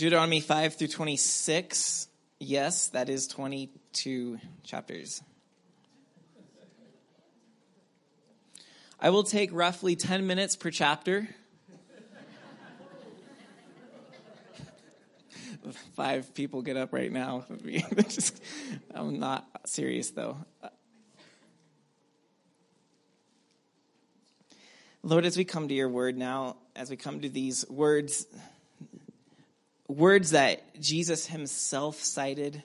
Deuteronomy 5 through 26. Yes, that is 22 chapters. I will take roughly 10 minutes per chapter. Five people get up right now. I'm not serious though. Lord, as we come to your word now, as we come to these words, words that Jesus himself cited,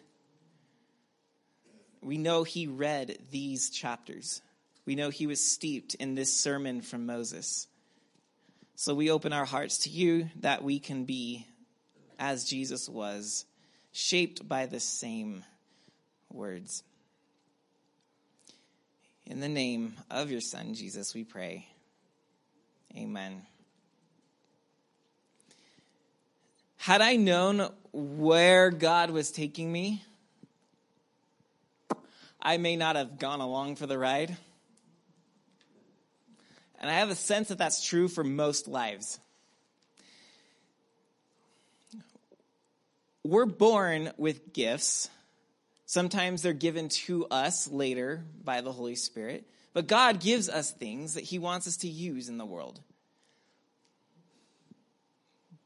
we know he read these chapters. We know he was steeped in this sermon from Moses. So we open our hearts to you that we can be as Jesus was, shaped by the same words. In the name of your Son, Jesus, we pray. Amen. Had I known where God was taking me, I may not have gone along for the ride. And I have a sense that that's true for most lives. We're born with gifts. Sometimes they're given to us later by the Holy Spirit. But God gives us things that He wants us to use in the world.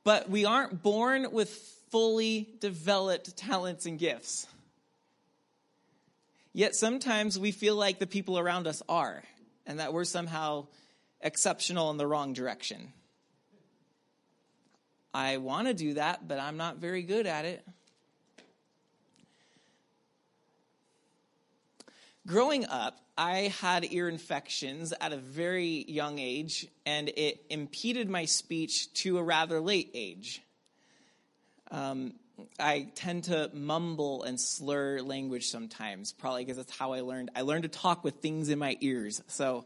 But we aren't born with fully developed talents and gifts. Yet sometimes we feel like the people around us are, and that we're somehow exceptional in the wrong direction. I want to do that, but I'm not very good at it. Growing up, I had ear infections at a very young age, and it impeded my speech to a rather late age. Um, I tend to mumble and slur language sometimes, probably because that's how I learned. I learned to talk with things in my ears, so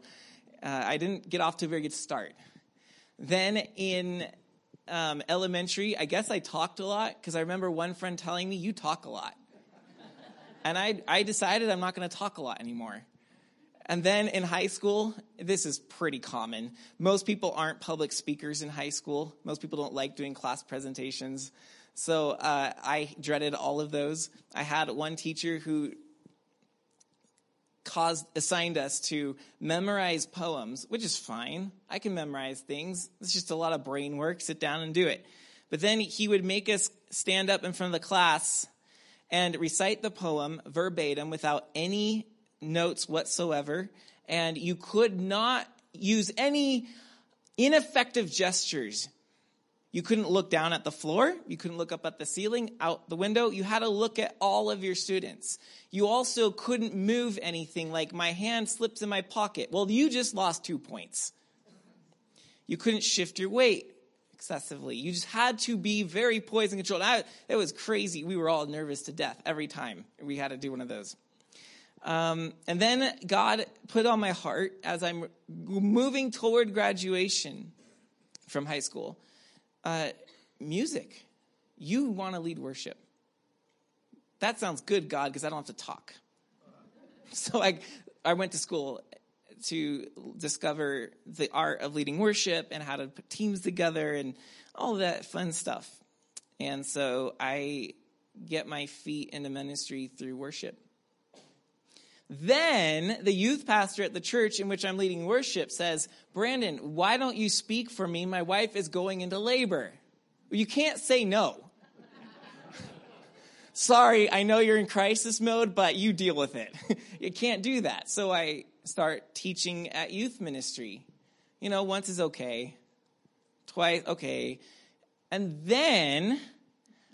uh, I didn't get off to a very good start. Then in um, elementary, I guess I talked a lot because I remember one friend telling me, "You talk a lot." And I, I decided I'm not going to talk a lot anymore. And then in high school, this is pretty common. Most people aren't public speakers in high school. Most people don't like doing class presentations. So uh, I dreaded all of those. I had one teacher who caused assigned us to memorize poems, which is fine. I can memorize things. It's just a lot of brain work. Sit down and do it. But then he would make us stand up in front of the class and recite the poem verbatim without any notes whatsoever. And you could not use any ineffective gestures. You couldn't look down at the floor. You couldn't look up at the ceiling, out the window. You had to look at all of your students. You also couldn't move anything like my hand slips in my pocket. Well, you just lost two points. You couldn't shift your weight excessively. You just had to be very poised and controlled. I, it was crazy. We were all nervous to death every time we had to do one of those. Um, and then God put on my heart as I'm moving toward graduation from high school uh, music. You want to lead worship. That sounds good, God, because I don't have to talk. So I, I went to school to discover the art of leading worship and how to put teams together and all that fun stuff. And so I get my feet into ministry through worship. Then the youth pastor at the church in which I'm leading worship says, Brandon, why don't you speak for me? My wife is going into labor. You can't say no. Sorry, I know you're in crisis mode, but you deal with it. you can't do that. So I start teaching at youth ministry. You know, once is okay, twice, okay. And then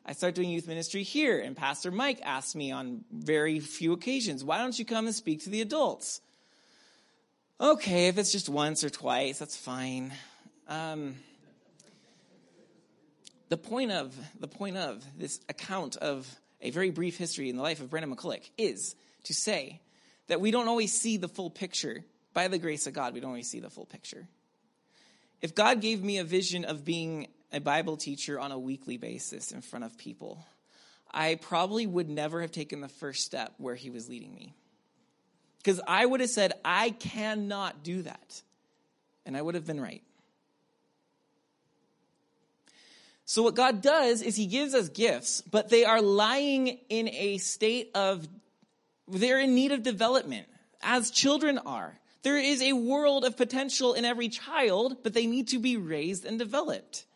I start doing youth ministry here, and Pastor Mike asked me on very few occasions, why don't you come and speak to the adults? Okay, if it's just once or twice, that's fine. Um, the point of the point of this account of a very brief history in the life of Brandon McCulloch is to say that we don't always see the full picture. By the grace of God, we don't always see the full picture. If God gave me a vision of being a Bible teacher on a weekly basis in front of people, I probably would never have taken the first step where He was leading me. Because I would have said, I cannot do that. And I would have been right. So what God does is he gives us gifts, but they are lying in a state of, they're in need of development, as children are. There is a world of potential in every child, but they need to be raised and developed.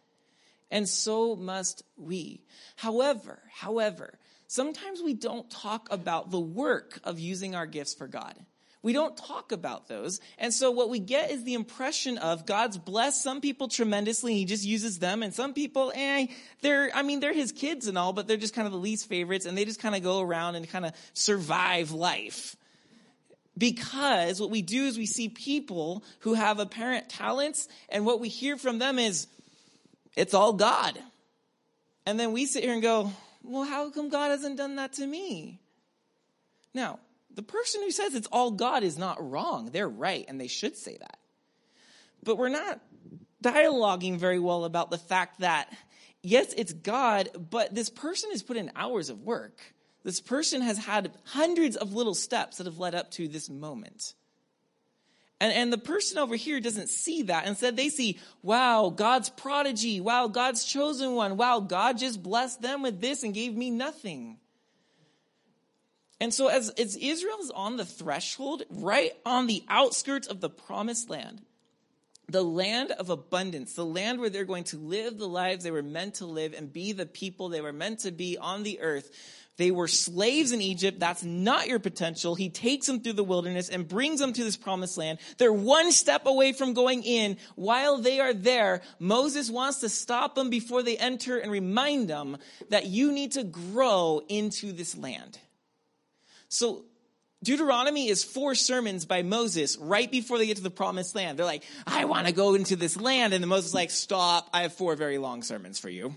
And so must we. However, however, sometimes we don't talk about the work of using our gifts for God. We don't talk about those. And so what we get is the impression of God's blessed some people tremendously and he just uses them and some people, eh, they're, I mean, they're his kids and all, but they're just kind of the least favorites and they just kind of go around and kind of survive life. Because what we do is we see people who have apparent talents and what we hear from them is, it's all God. And then we sit here and go, well, how come God hasn't done that to me? Now, the person who says it's all God is not wrong. They're right, and they should say that. But we're not dialoguing very well about the fact that, yes, it's God, but this person has put in hours of work. This person has had hundreds of little steps that have led up to this moment. And, and the person over here doesn't see that. Instead, they see, wow, God's prodigy. Wow, God's chosen one. Wow, God just blessed them with this and gave me nothing. And so as, as Israel is on the threshold, right on the outskirts of the promised land, the land of abundance, the land where they're going to live the lives they were meant to live and be the people they were meant to be on the earth. They were slaves in Egypt. That's not your potential. He takes them through the wilderness and brings them to this promised land. They're one step away from going in. While they are there, Moses wants to stop them before they enter and remind them that you need to grow into this land. So Deuteronomy is four sermons by Moses right before they get to the promised land. They're like, I want to go into this land. And then Moses is like, stop. I have four very long sermons for you.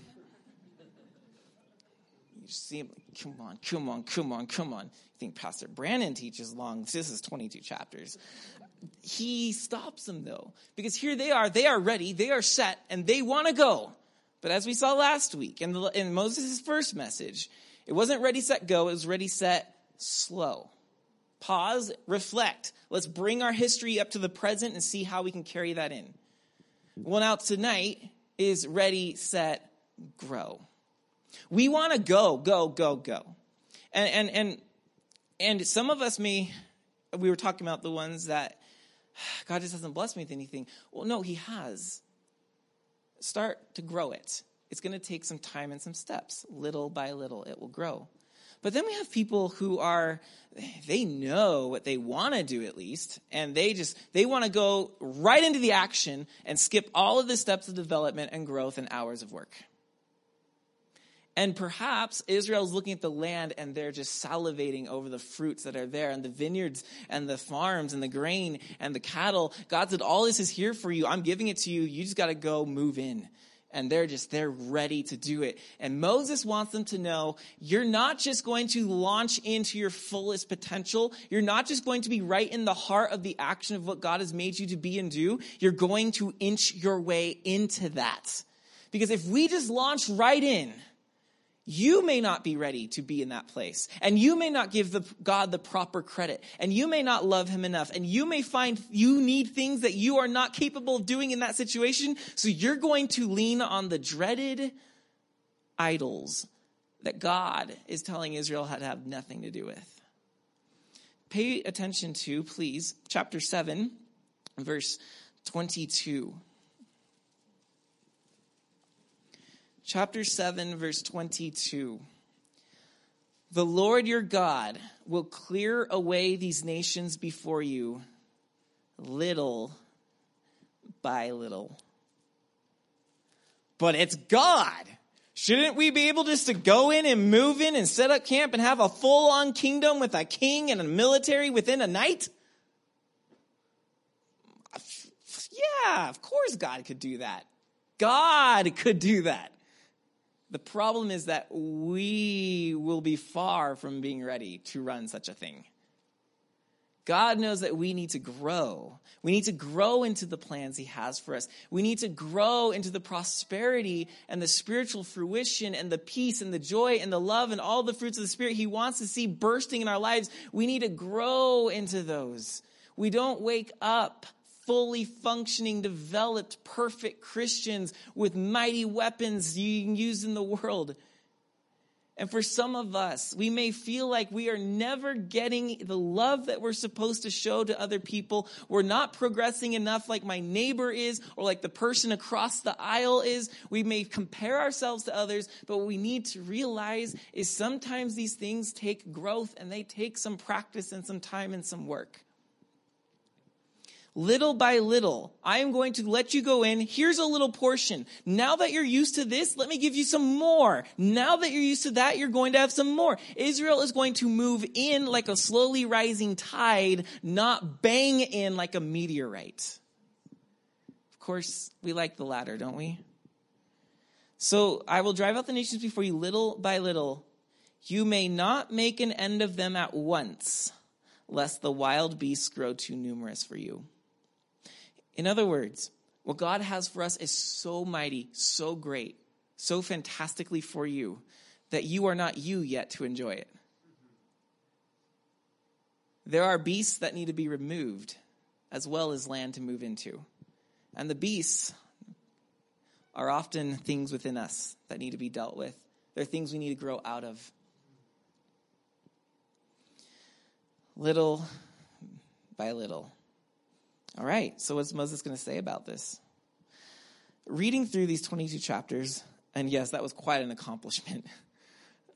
You see him like, come on, come on, come on, come on. You think Pastor Brandon teaches long. This is 22 chapters. He stops them though, because here they are. They are ready. They are set and they want to go. But as we saw last week in, the, in Moses' first message, it wasn't ready, set, go. It was ready, set, slow. Pause, reflect. Let's bring our history up to the present and see how we can carry that in. Well, now tonight is ready, set, grow. We want to go, go, go, go. And, and, and, and some of us may, we were talking about the ones that God just hasn't blessed me with anything. Well, no, He has. Start to grow it. It's going to take some time and some steps. Little by little, it will grow. But then we have people who are, they know what they want to do at least, and they just, they want to go right into the action and skip all of the steps of development and growth and hours of work. And perhaps Israel's looking at the land and they're just salivating over the fruits that are there and the vineyards and the farms and the grain and the cattle. God said, all this is here for you. I'm giving it to you. You just got to go move in and they're just they're ready to do it. And moses wants them to know you're not just going to launch into your fullest potential. You're not just going to be right in the heart of the action of what god has made you to be and do. You're going to inch your way into that. Because if we just launch right in you may not be ready to be in that place. And you may not give the, God the proper credit. And you may not love him enough. And you may find you need things that you are not capable of doing in that situation. So you're going to lean on the dreaded idols that God is telling Israel had to have nothing to do with. Pay attention to, please, chapter 7, verse 22. Chapter 7, verse 22. The Lord your God will clear away these nations before you little by little. But it's God. Shouldn't we be able just to go in and move in and set up camp and have a full on kingdom with a king and a military within a night? Yeah, of course God could do that. God could do that. The problem is that we will be far from being ready to run such a thing. God knows that we need to grow. We need to grow into the plans He has for us. We need to grow into the prosperity and the spiritual fruition and the peace and the joy and the love and all the fruits of the Spirit He wants to see bursting in our lives. We need to grow into those. We don't wake up fully functioning, developed, perfect Christians with mighty weapons you can use in the world. And for some of us, we may feel like we are never getting the love that we're supposed to show to other people. We're not progressing enough like my neighbor is or like the person across the aisle is. We may compare ourselves to others, but what we need to realize is sometimes these things take growth and they take some practice and some time and some work little by little, I am going to let you go in. Here's a little portion. Now that you're used to this, let me give you some more. Now that you're used to that, you're going to have some more. Israel is going to move in like a slowly rising tide, not bang in like a meteorite. Of course, we like the latter, don't we? So I will drive out the nations before you little by little. You may not make an end of them at once, lest the wild beasts grow too numerous for you. In other words, what God has for us is so mighty, so great, so fantastically for you that you are not you yet to enjoy it. There are beasts that need to be removed as well as land to move into. And the beasts are often things within us that need to be dealt with. They're things we need to grow out of. Little by little. All right, so what's Moses going to say about this? Reading through these 22 chapters, and yes, that was quite an accomplishment.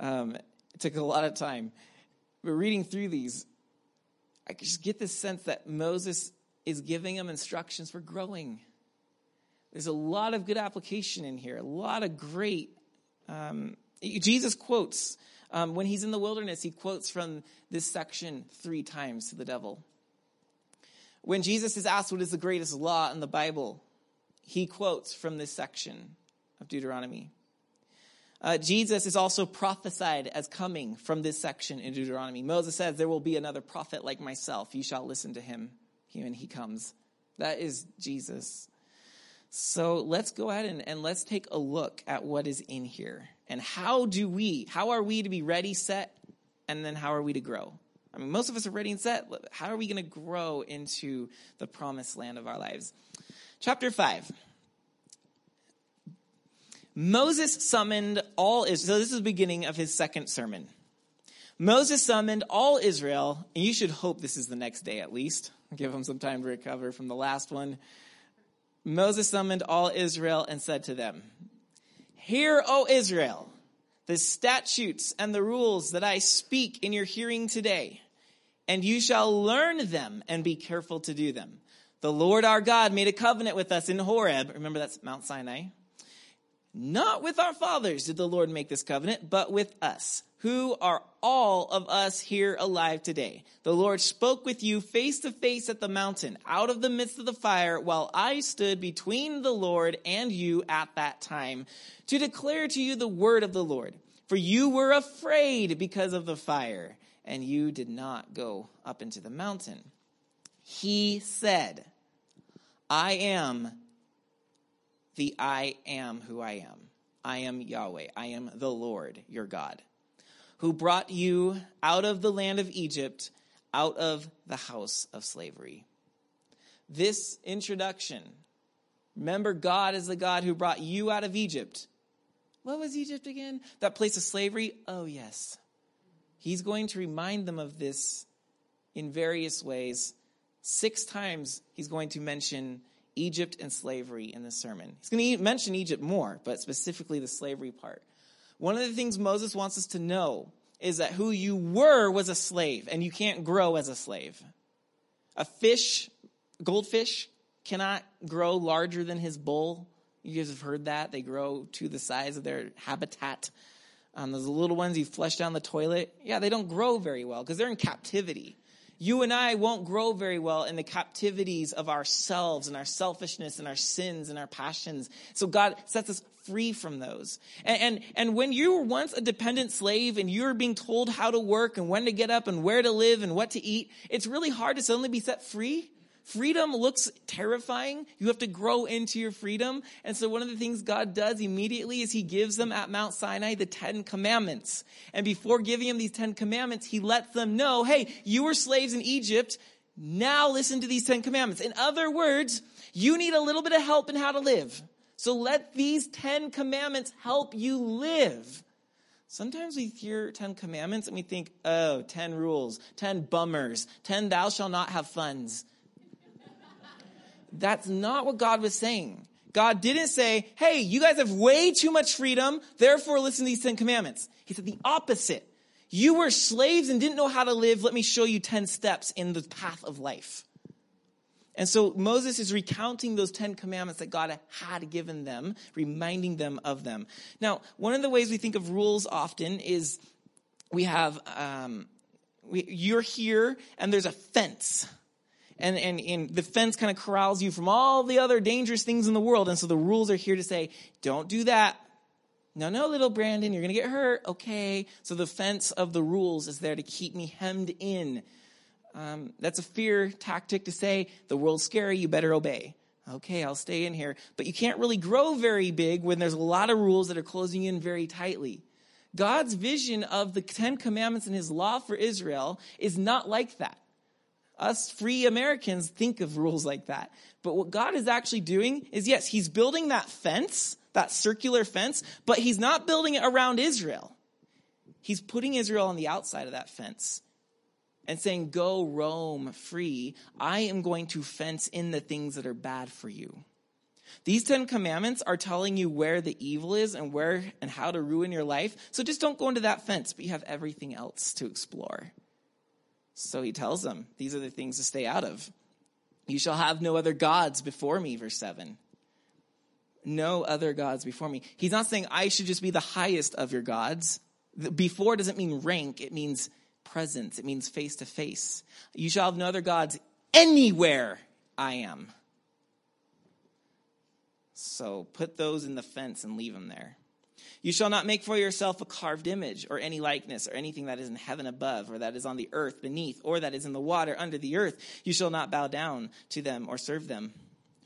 Um, it took a lot of time. But reading through these, I just get this sense that Moses is giving them instructions for growing. There's a lot of good application in here, a lot of great. Um, Jesus quotes, um, when he's in the wilderness, he quotes from this section three times to the devil. When Jesus is asked what is the greatest law in the Bible, he quotes from this section of Deuteronomy. Uh, Jesus is also prophesied as coming from this section in Deuteronomy. Moses says, There will be another prophet like myself. You shall listen to him when he comes. That is Jesus. So let's go ahead and, and let's take a look at what is in here. And how do we, how are we to be ready, set, and then how are we to grow? I mean, most of us are ready and set. How are we going to grow into the promised land of our lives? Chapter 5. Moses summoned all Israel. So this is the beginning of his second sermon. Moses summoned all Israel, and you should hope this is the next day at least. Give them some time to recover from the last one. Moses summoned all Israel and said to them, Hear, O Israel, the statutes and the rules that I speak in your hearing today and you shall learn them and be careful to do them. The Lord our God made a covenant with us in Horeb. Remember, that's Mount Sinai. Not with our fathers did the Lord make this covenant, but with us, who are all of us here alive today. The Lord spoke with you face to face at the mountain, out of the midst of the fire, while I stood between the Lord and you at that time, to declare to you the word of the Lord. For you were afraid because of the fire and you did not go up into the mountain. He said, I am the I am who I am. I am Yahweh. I am the Lord your God, who brought you out of the land of Egypt, out of the house of slavery. This introduction, remember, God is the God who brought you out of Egypt. What was Egypt again? That place of slavery? Oh, yes he's going to remind them of this in various ways. Six times he's going to mention Egypt and slavery in the sermon. He's going to mention Egypt more, but specifically the slavery part. One of the things Moses wants us to know is that who you were was a slave, and you can't grow as a slave. A fish, goldfish, cannot grow larger than his bowl. You guys have heard that. They grow to the size of their habitat. Um, those little ones you flush down the toilet, yeah, they don't grow very well because they're in captivity. You and I won't grow very well in the captivities of ourselves and our selfishness and our sins and our passions. So God sets us free from those. And, and, and when you were once a dependent slave and you were being told how to work and when to get up and where to live and what to eat, it's really hard to suddenly be set free Freedom looks terrifying. You have to grow into your freedom. And so one of the things God does immediately is he gives them at Mount Sinai the Ten Commandments. And before giving them these Ten Commandments, he lets them know, hey, you were slaves in Egypt. Now listen to these 10 commandments. In other words, you need a little bit of help in how to live. So let these 10 commandments help you live. Sometimes we hear 10 commandments and we think, oh, 10 rules, 10 bummers, 10 thou shall not have funds. That's not what God was saying. God didn't say, hey, you guys have way too much freedom, therefore listen to these 10 commandments. He said the opposite. You were slaves and didn't know how to live. Let me show you 10 steps in the path of life. And so Moses is recounting those 10 commandments that God had given them, reminding them of them. Now, one of the ways we think of rules often is we have, um, we, you're here and there's a fence and, and, and the fence kind of corrals you from all the other dangerous things in the world. And so the rules are here to say, don't do that. No, no, little Brandon, you're going to get hurt. Okay. So the fence of the rules is there to keep me hemmed in. Um, that's a fear tactic to say, the world's scary, you better obey. Okay, I'll stay in here. But you can't really grow very big when there's a lot of rules that are closing in very tightly. God's vision of the Ten Commandments and His law for Israel is not like that. Us free Americans think of rules like that. But what God is actually doing is, yes, He's building that fence, that circular fence, but He's not building it around Israel. He's putting Israel on the outside of that fence and saying, Go roam free. I am going to fence in the things that are bad for you. These 10 commandments are telling you where the evil is and where and how to ruin your life. So just don't go into that fence, but you have everything else to explore. So he tells them, these are the things to stay out of. You shall have no other gods before me, verse 7. No other gods before me. He's not saying I should just be the highest of your gods. Before doesn't mean rank, it means presence, it means face to face. You shall have no other gods anywhere I am. So put those in the fence and leave them there. You shall not make for yourself a carved image or any likeness or anything that is in heaven above or that is on the earth beneath or that is in the water under the earth. You shall not bow down to them or serve them.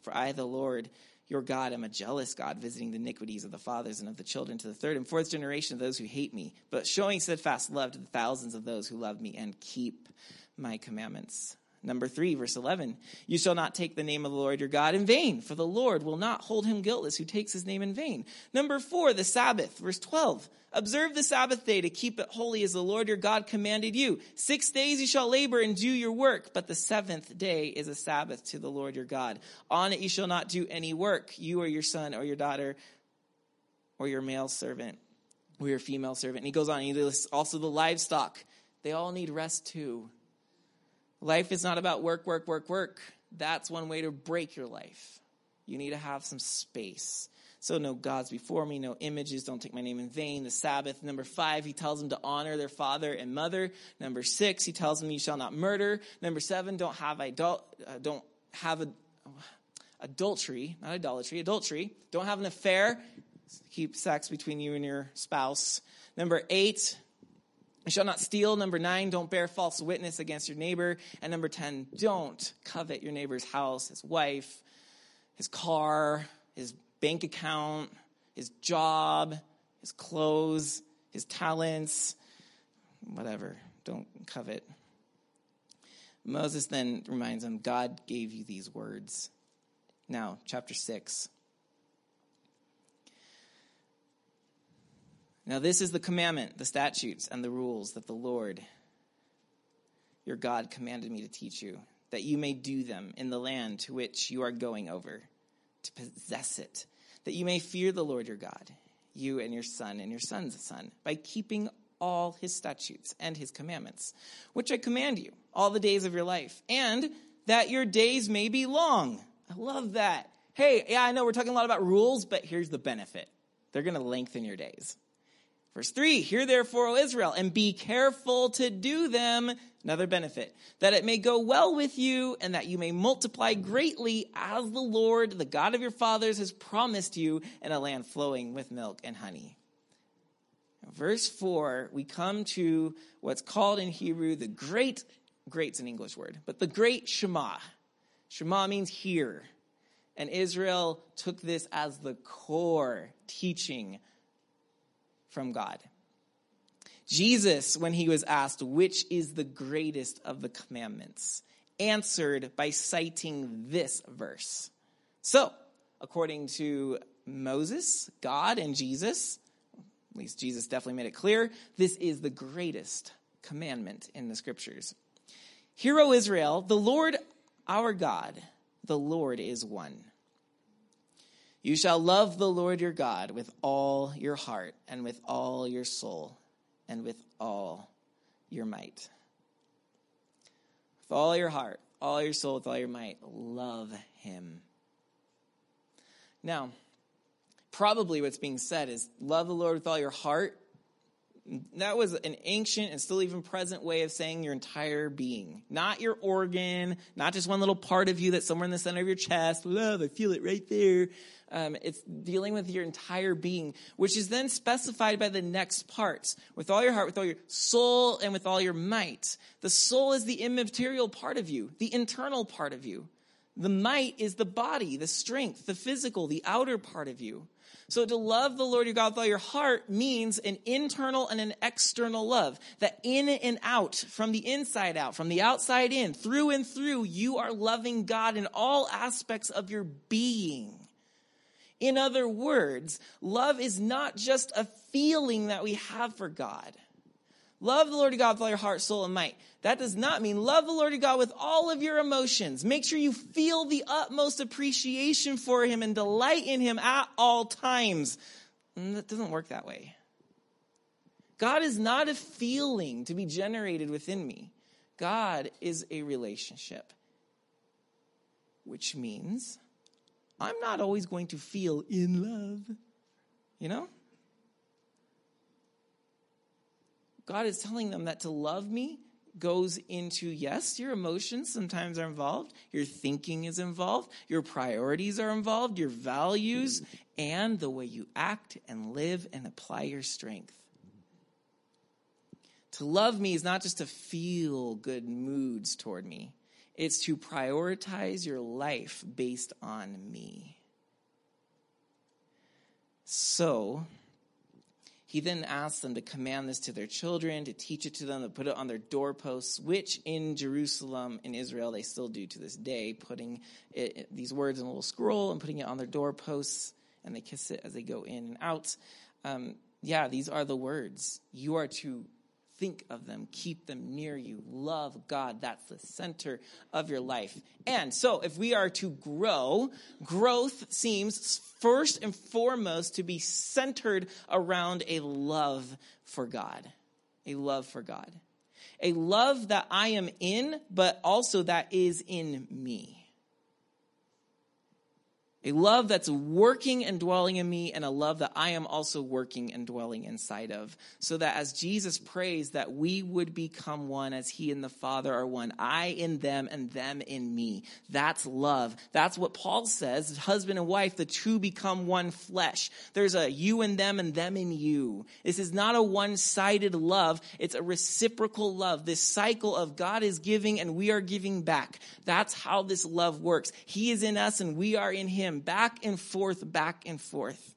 For I, the Lord, your God, am a jealous God, visiting the iniquities of the fathers and of the children to the third and fourth generation of those who hate me, but showing steadfast love to the thousands of those who love me and keep my commandments. Number three, verse 11. You shall not take the name of the Lord your God in vain, for the Lord will not hold him guiltless who takes his name in vain. Number four, the Sabbath, verse 12. Observe the Sabbath day to keep it holy as the Lord your God commanded you. Six days you shall labor and do your work, but the seventh day is a Sabbath to the Lord your God. On it you shall not do any work, you or your son or your daughter or your male servant or your female servant. And he goes on, he lists also the livestock. They all need rest too. Life is not about work, work, work, work. That's one way to break your life. You need to have some space. So, no gods before me, no images, don't take my name in vain. The Sabbath. Number five, he tells them to honor their father and mother. Number six, he tells them you shall not murder. Number seven, don't have idol, uh, don't have a, adultery, not idolatry, adultery. Don't have an affair. Keep sex between you and your spouse. Number eight, you shall not steal. Number nine, don't bear false witness against your neighbor. And number 10, don't covet your neighbor's house, his wife, his car, his bank account, his job, his clothes, his talents, whatever. Don't covet. Moses then reminds them God gave you these words. Now, chapter 6. Now, this is the commandment, the statutes, and the rules that the Lord your God commanded me to teach you, that you may do them in the land to which you are going over, to possess it, that you may fear the Lord your God, you and your son and your son's son, by keeping all his statutes and his commandments, which I command you all the days of your life, and that your days may be long. I love that. Hey, yeah, I know we're talking a lot about rules, but here's the benefit they're going to lengthen your days. Verse 3 Hear therefore, O Israel, and be careful to do them. Another benefit, that it may go well with you, and that you may multiply greatly, as the Lord, the God of your fathers, has promised you in a land flowing with milk and honey. Verse 4, we come to what's called in Hebrew the great, great's an English word, but the great Shema. Shema means hear. And Israel took this as the core teaching from God. Jesus, when he was asked which is the greatest of the commandments, answered by citing this verse. So, according to Moses, God, and Jesus, at least Jesus definitely made it clear, this is the greatest commandment in the scriptures. Hear, O Israel, the Lord our God, the Lord is one. You shall love the Lord your God with all your heart and with all your soul and with all your might. With all your heart, all your soul, with all your might, love him. Now, probably what's being said is love the Lord with all your heart. That was an ancient and still even present way of saying your entire being. Not your organ, not just one little part of you that's somewhere in the center of your chest. Love, I feel it right there. Um, it's dealing with your entire being, which is then specified by the next parts. With all your heart, with all your soul, and with all your might. The soul is the immaterial part of you, the internal part of you. The might is the body, the strength, the physical, the outer part of you. So to love the Lord your God with all your heart means an internal and an external love. That in and out, from the inside out, from the outside in, through and through, you are loving God in all aspects of your being. In other words, love is not just a feeling that we have for God. Love the Lord your God with all your heart, soul, and might. That does not mean love the Lord your God with all of your emotions. Make sure you feel the utmost appreciation for him and delight in him at all times. And that doesn't work that way. God is not a feeling to be generated within me. God is a relationship, which means I'm not always going to feel in love. You know? God is telling them that to love me goes into yes, your emotions sometimes are involved, your thinking is involved, your priorities are involved, your values, and the way you act and live and apply your strength. To love me is not just to feel good moods toward me, it's to prioritize your life based on me. So, he then asks them to command this to their children, to teach it to them, to put it on their doorposts, which in Jerusalem, in Israel, they still do to this day, putting it, these words in a little scroll and putting it on their doorposts, and they kiss it as they go in and out. Um, yeah, these are the words. You are to think of them, keep them near you, love God. That's the center of your life. And so, if we are to grow, growth seems first and foremost to be centered around a love for God. A love for God. A love that I am in, but also that is in me a love that's working and dwelling in me, and a love that I am also working and dwelling inside of. So that as Jesus prays, that we would become one as he and the Father are one. I in them and them in me. That's love. That's what Paul says. Husband and wife, the two become one flesh. There's a you and them and them in you. This is not a one-sided love. It's a reciprocal love. This cycle of God is giving and we are giving back. That's how this love works. He is in us and we are in him back and forth, back and forth.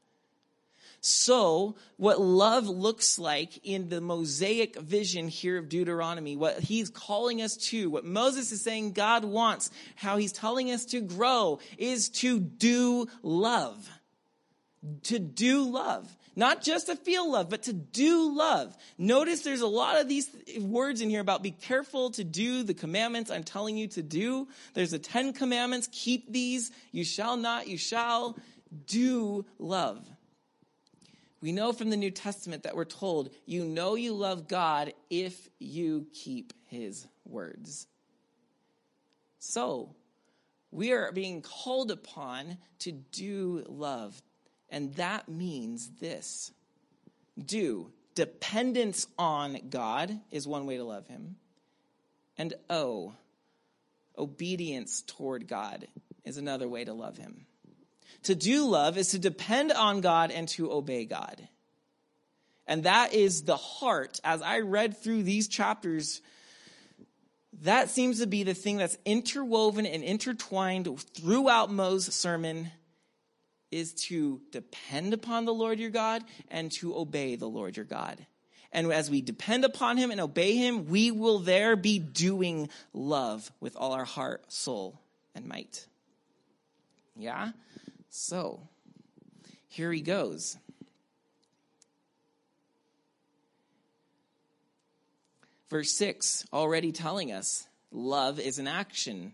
So, what love looks like in the Mosaic vision here of Deuteronomy, what he's calling us to, what Moses is saying God wants, how he's telling us to grow, is to do love. To do love. Not just to feel love, but to do love. Notice there's a lot of these words in here about be careful to do the commandments I'm telling you to do. There's the Ten Commandments. Keep these. You shall not, you shall do love. We know from the New Testament that we're told, you know you love God if you keep his words. So, we are being called upon to do love, and that means this do. Dependence on God is one way to love Him. And O, obedience toward God is another way to love Him. To do love is to depend on God and to obey God. And that is the heart. As I read through these chapters, that seems to be the thing that's interwoven and intertwined throughout Mo's sermon is to depend upon the Lord your God and to obey the Lord your God. And as we depend upon him and obey him, we will there be doing love with all our heart, soul, and might. Yeah? So, here he goes. Verse 6 already telling us love is an action.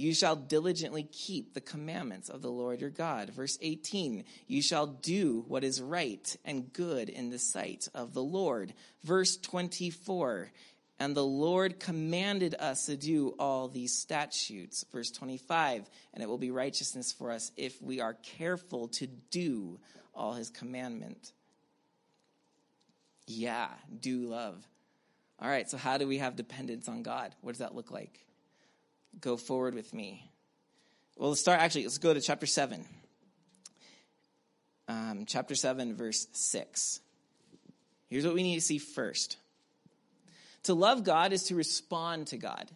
You shall diligently keep the commandments of the Lord your God. Verse 18, you shall do what is right and good in the sight of the Lord. Verse 24, and the Lord commanded us to do all these statutes. Verse 25, and it will be righteousness for us if we are careful to do all his commandment. Yeah, do love. All right, so how do we have dependence on God? What does that look like? Go forward with me. Well, let's start actually, let's go to chapter 7. Um, chapter 7, verse 6. Here's what we need to see first. To love God is to respond to God.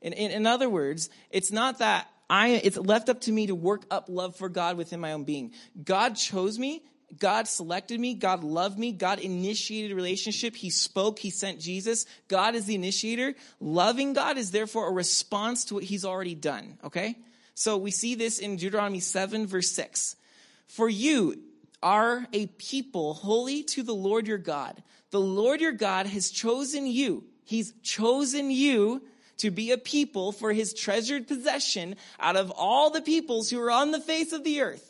In, in, in other words, it's not that I, it's left up to me to work up love for God within my own being. God chose me God selected me. God loved me. God initiated a relationship. He spoke. He sent Jesus. God is the initiator. Loving God is therefore a response to what he's already done. Okay? So we see this in Deuteronomy 7 verse 6. For you are a people holy to the Lord your God. The Lord your God has chosen you. He's chosen you to be a people for his treasured possession out of all the peoples who are on the face of the earth.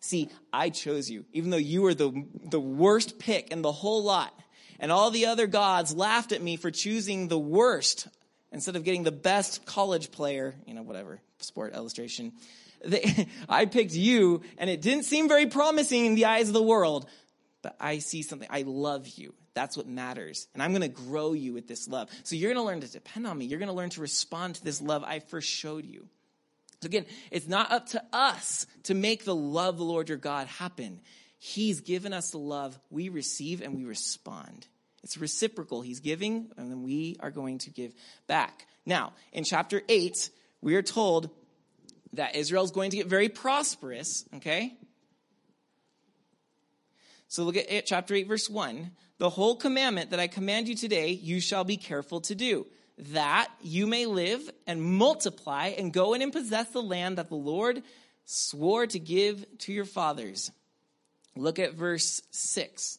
See, I chose you, even though you were the, the worst pick in the whole lot. And all the other gods laughed at me for choosing the worst instead of getting the best college player, you know, whatever, sport illustration. They, I picked you, and it didn't seem very promising in the eyes of the world, but I see something. I love you. That's what matters. And I'm going to grow you with this love. So you're going to learn to depend on me. You're going to learn to respond to this love I first showed you. So again, it's not up to us to make the love the Lord your God happen. He's given us the love we receive and we respond. It's reciprocal. He's giving and then we are going to give back. Now, in chapter 8, we are told that Israel is going to get very prosperous, okay? So look at chapter 8, verse 1. The whole commandment that I command you today, you shall be careful to do that you may live and multiply and go in and possess the land that the Lord swore to give to your fathers. Look at verse 6.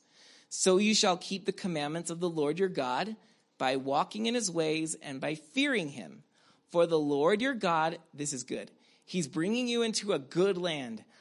So you shall keep the commandments of the Lord your God by walking in his ways and by fearing him. For the Lord your God, this is good. He's bringing you into a good land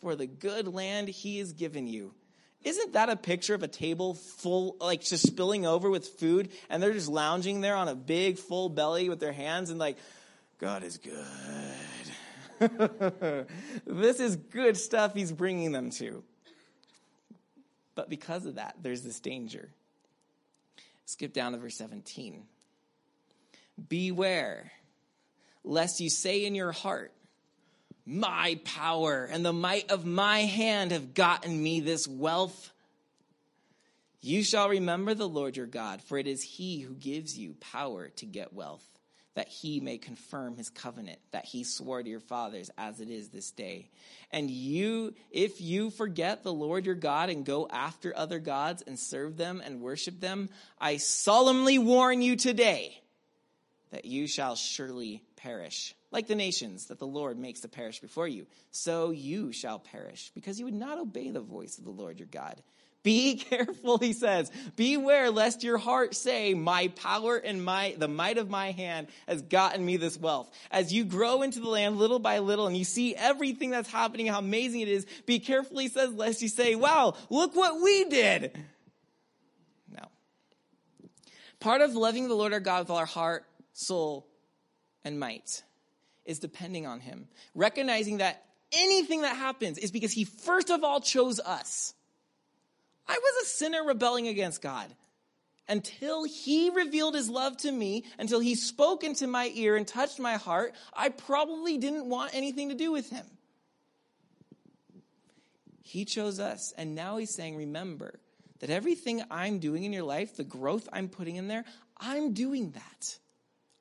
for the good land he has given you. Isn't that a picture of a table full, like just spilling over with food, and they're just lounging there on a big full belly with their hands and like, God is good. this is good stuff he's bringing them to. But because of that, there's this danger. Skip down to verse 17. Beware lest you say in your heart, my power and the might of my hand have gotten me this wealth. You shall remember the Lord your God, for it is he who gives you power to get wealth. that he may confirm his covenant that he swore to your fathers as it is this day. And you, if you forget the Lord your God and go after other gods and serve them and worship them, I solemnly warn you today that you shall surely perish. Like the nations that the Lord makes to perish before you, so you shall perish, because you would not obey the voice of the Lord your God. Be careful, he says. Beware lest your heart say, My power and my the might of my hand has gotten me this wealth. As you grow into the land little by little and you see everything that's happening, how amazing it is, be careful, he says, lest you say, Wow, look what we did. No. Part of loving the Lord our God with all our heart, soul, and might is depending on him. Recognizing that anything that happens is because he first of all chose us. I was a sinner rebelling against God until he revealed his love to me, until he spoke into my ear and touched my heart, I probably didn't want anything to do with him. He chose us, and now he's saying, Remember that everything I'm doing in your life, the growth I'm putting in there, I'm doing that.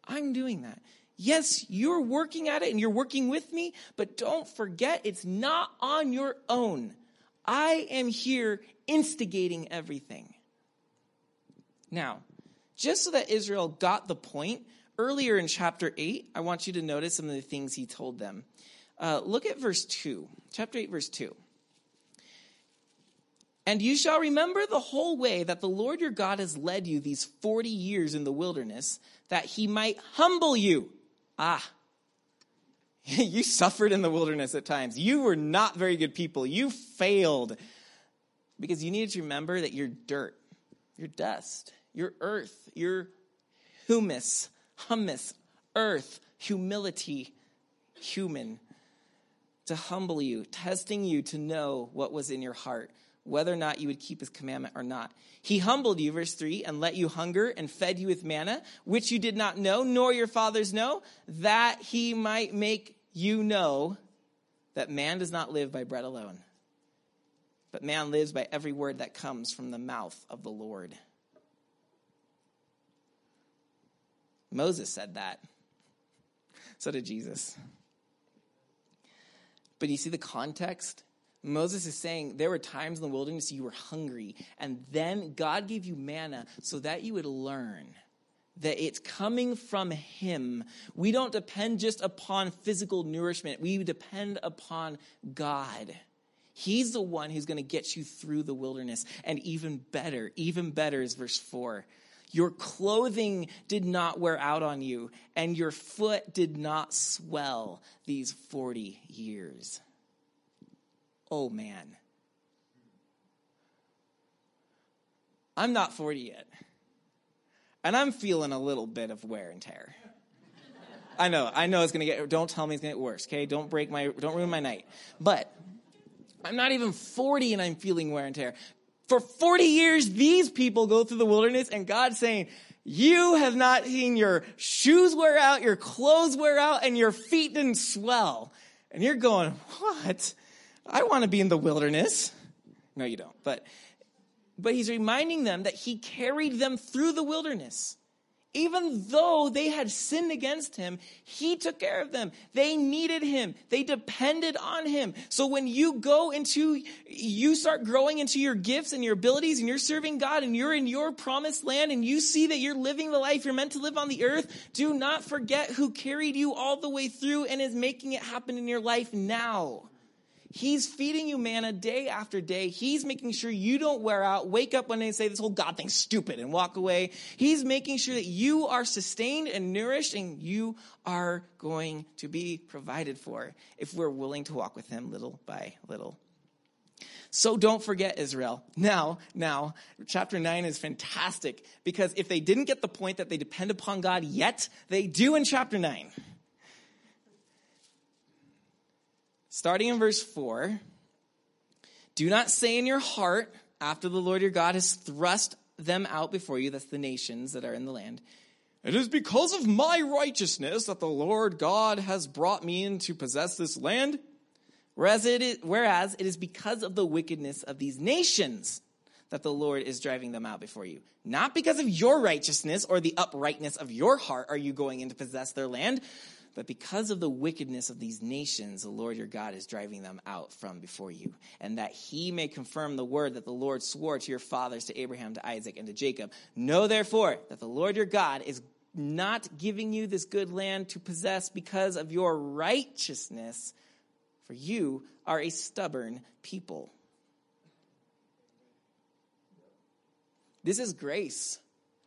I'm doing that. Yes, you're working at it and you're working with me, but don't forget it's not on your own. I am here instigating everything. Now, just so that Israel got the point, earlier in chapter 8, I want you to notice some of the things he told them. Uh, look at verse 2, chapter 8, verse 2. And you shall remember the whole way that the Lord your God has led you these 40 years in the wilderness, that he might humble you Ah, you suffered in the wilderness at times. You were not very good people. You failed because you needed to remember that you're dirt, you're dust, you're earth, you're humus, hummus, earth, humility, human. To humble you, testing you to know what was in your heart, whether or not you would keep his commandment or not. He humbled you, verse 3, and let you hunger and fed you with manna, which you did not know, nor your fathers know, that he might make you know that man does not live by bread alone, but man lives by every word that comes from the mouth of the Lord. Moses said that. So did Jesus. But you see the context? Moses is saying there were times in the wilderness you were hungry, and then God gave you manna so that you would learn that it's coming from Him. We don't depend just upon physical nourishment, we depend upon God. He's the one who's going to get you through the wilderness. And even better, even better is verse 4. Your clothing did not wear out on you, and your foot did not swell these 40 years oh man. I'm not 40 yet. And I'm feeling a little bit of wear and tear. I know, I know it's gonna get, don't tell me it's gonna get worse, okay? Don't break my, don't ruin my night. But I'm not even 40 and I'm feeling wear and tear. For 40 years, these people go through the wilderness and God's saying, you have not seen your shoes wear out, your clothes wear out, and your feet didn't swell. And you're going, what? I want to be in the wilderness. No, you don't. But, but he's reminding them that he carried them through the wilderness. Even though they had sinned against him, he took care of them. They needed him. They depended on him. So when you go into, you start growing into your gifts and your abilities and you're serving God and you're in your promised land and you see that you're living the life you're meant to live on the earth, do not forget who carried you all the way through and is making it happen in your life now. He's feeding you manna day after day. He's making sure you don't wear out, wake up one day and say, this whole God thing's stupid and walk away. He's making sure that you are sustained and nourished and you are going to be provided for if we're willing to walk with him little by little. So don't forget Israel. Now, now, chapter 9 is fantastic because if they didn't get the point that they depend upon God yet, they do in chapter 9. Starting in verse 4 Do not say in your heart, after the Lord your God has thrust them out before you, that's the nations that are in the land, it is because of my righteousness that the Lord God has brought me in to possess this land. Whereas it is, whereas it is because of the wickedness of these nations that the Lord is driving them out before you. Not because of your righteousness or the uprightness of your heart are you going in to possess their land, but because of the wickedness of these nations, the Lord your God is driving them out from before you, and that he may confirm the word that the Lord swore to your fathers, to Abraham, to Isaac, and to Jacob. Know therefore that the Lord your God is not giving you this good land to possess because of your righteousness, for you are a stubborn people. This is grace.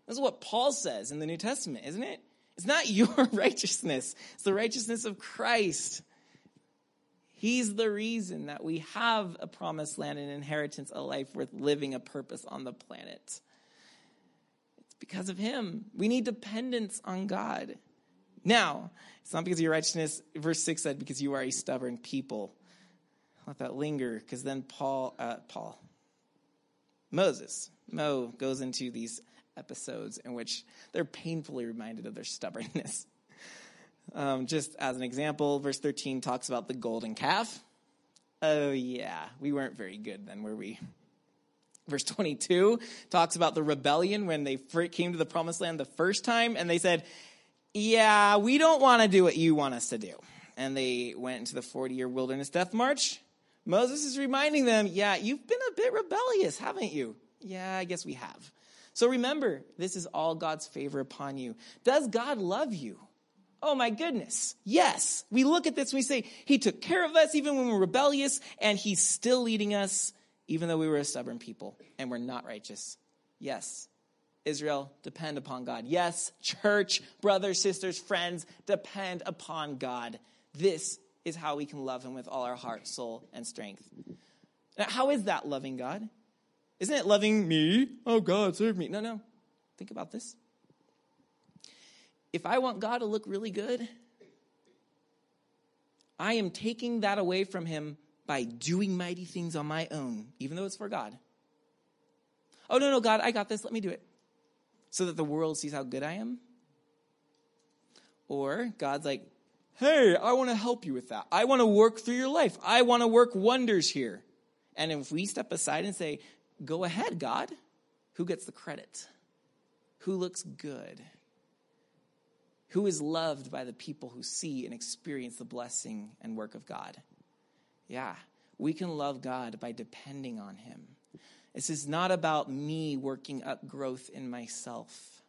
This is what Paul says in the New Testament, isn't it? It's not your righteousness, it's the righteousness of Christ. He's the reason that we have a promised land, an inheritance, a life worth living, a purpose on the planet. It's because of Him. We need dependence on God. Now, it's not because of your righteousness. Verse 6 said, because you are a stubborn people. Let that linger, because then Paul, uh, Paul, Moses, Mo goes into these episodes in which they're painfully reminded of their stubbornness. Um, just as an example, verse 13 talks about the golden calf. Oh, yeah, we weren't very good then, were we? Verse 22 talks about the rebellion when they came to the promised land the first time and they said, Yeah, we don't want to do what you want us to do. And they went into the 40 year wilderness death march. Moses is reminding them, Yeah, you've been a bit rebellious, haven't you? Yeah, I guess we have. So remember, this is all God's favor upon you. Does God love you? Oh my goodness. Yes. We look at this and we say, He took care of us even when we were rebellious, and He's still leading us even though we were a stubborn people and we're not righteous. Yes. Israel, depend upon God. Yes, church, brothers, sisters, friends, depend upon God. This is how we can love Him with all our heart, soul, and strength. Now, how is that loving God? Isn't it loving me? Oh, God, serve me. No, no. Think about this. If I want God to look really good, I am taking that away from Him by doing mighty things on my own, even though it's for God. Oh, no, no, God, I got this. Let me do it. So that the world sees how good I am. Or God's like, hey, I want to help you with that. I want to work through your life. I want to work wonders here. And if we step aside and say, Go ahead, God. Who gets the credit? Who looks good? Who is loved by the people who see and experience the blessing and work of God? Yeah, we can love God by depending on Him. This is not about me working up growth in myself.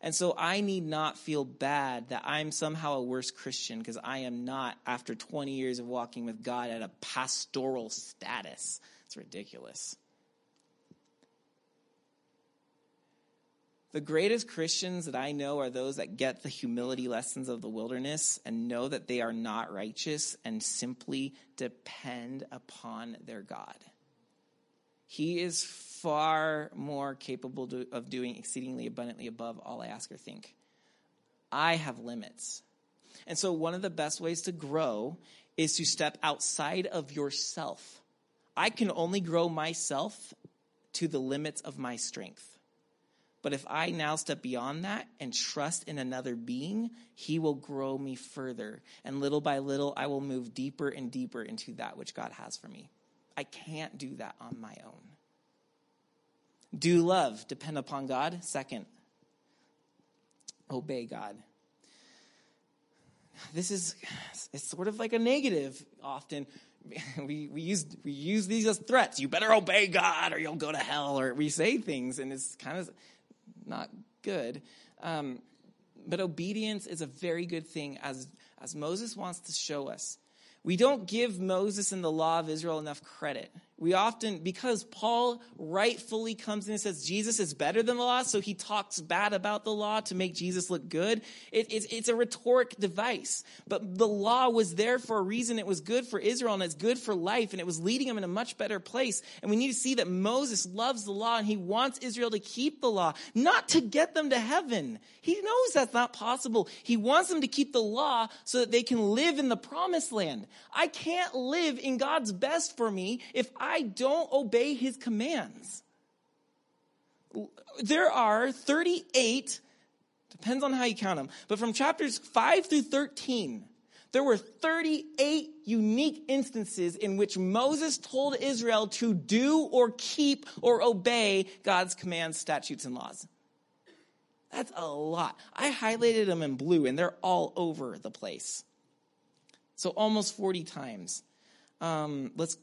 And so I need not feel bad that I'm somehow a worse Christian because I am not, after 20 years of walking with God, at a pastoral status. It's ridiculous. The greatest Christians that I know are those that get the humility lessons of the wilderness and know that they are not righteous and simply depend upon their God. He is far more capable of doing exceedingly abundantly above all I ask or think. I have limits. And so, one of the best ways to grow is to step outside of yourself. I can only grow myself to the limits of my strength. But if I now step beyond that and trust in another being, he will grow me further. And little by little, I will move deeper and deeper into that which God has for me. I can't do that on my own. Do love, depend upon God. Second, obey God. This is it's sort of like a negative often. We, we use we use these as threats. You better obey God or you'll go to hell, or we say things, and it's kind of not good. Um, but obedience is a very good thing, as, as Moses wants to show us. We don't give Moses and the law of Israel enough credit. We often, because Paul rightfully comes in and says Jesus is better than the law, so he talks bad about the law to make Jesus look good. It, it's, it's a rhetoric device. But the law was there for a reason. It was good for Israel and it's good for life and it was leading them in a much better place. And we need to see that Moses loves the law and he wants Israel to keep the law, not to get them to heaven. He knows that's not possible. He wants them to keep the law so that they can live in the promised land. I can't live in God's best for me if I don't obey his commands. There are 38, depends on how you count them, but from chapters 5 through 13, there were 38 unique instances in which Moses told Israel to do or keep or obey God's commands, statutes, and laws. That's a lot. I highlighted them in blue and they're all over the place. So almost 40 times. Um, let's,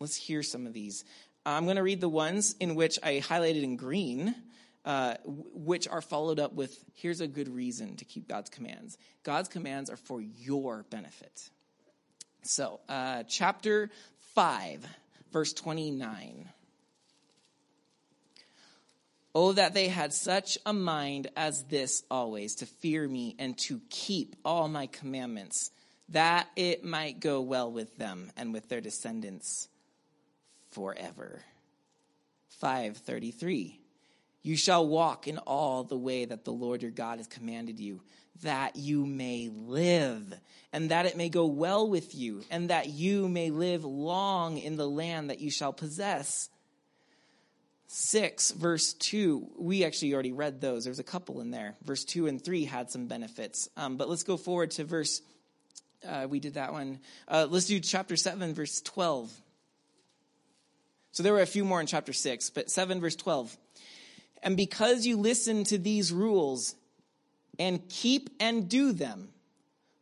let's hear some of these. I'm going to read the ones in which I highlighted in green uh, which are followed up with here's a good reason to keep God's commands. God's commands are for your benefit. So, uh, chapter 5, verse 29. Oh, that they had such a mind as this always, to fear me and to keep all my commandments, that it might go well with them and with their descendants forever. 533. You shall walk in all the way that the Lord your God has commanded you, that you may live, and that it may go well with you, and that you may live long in the land that you shall possess. 6, verse 2, we actually already read those. There's a couple in there. Verse 2 and 3 had some benefits. Um, but let's go forward to verse, uh, we did that one. Uh, let's do chapter 7, verse 12. So there were a few more in chapter 6, but 7, verse 12. And because you listen to these rules and keep and do them,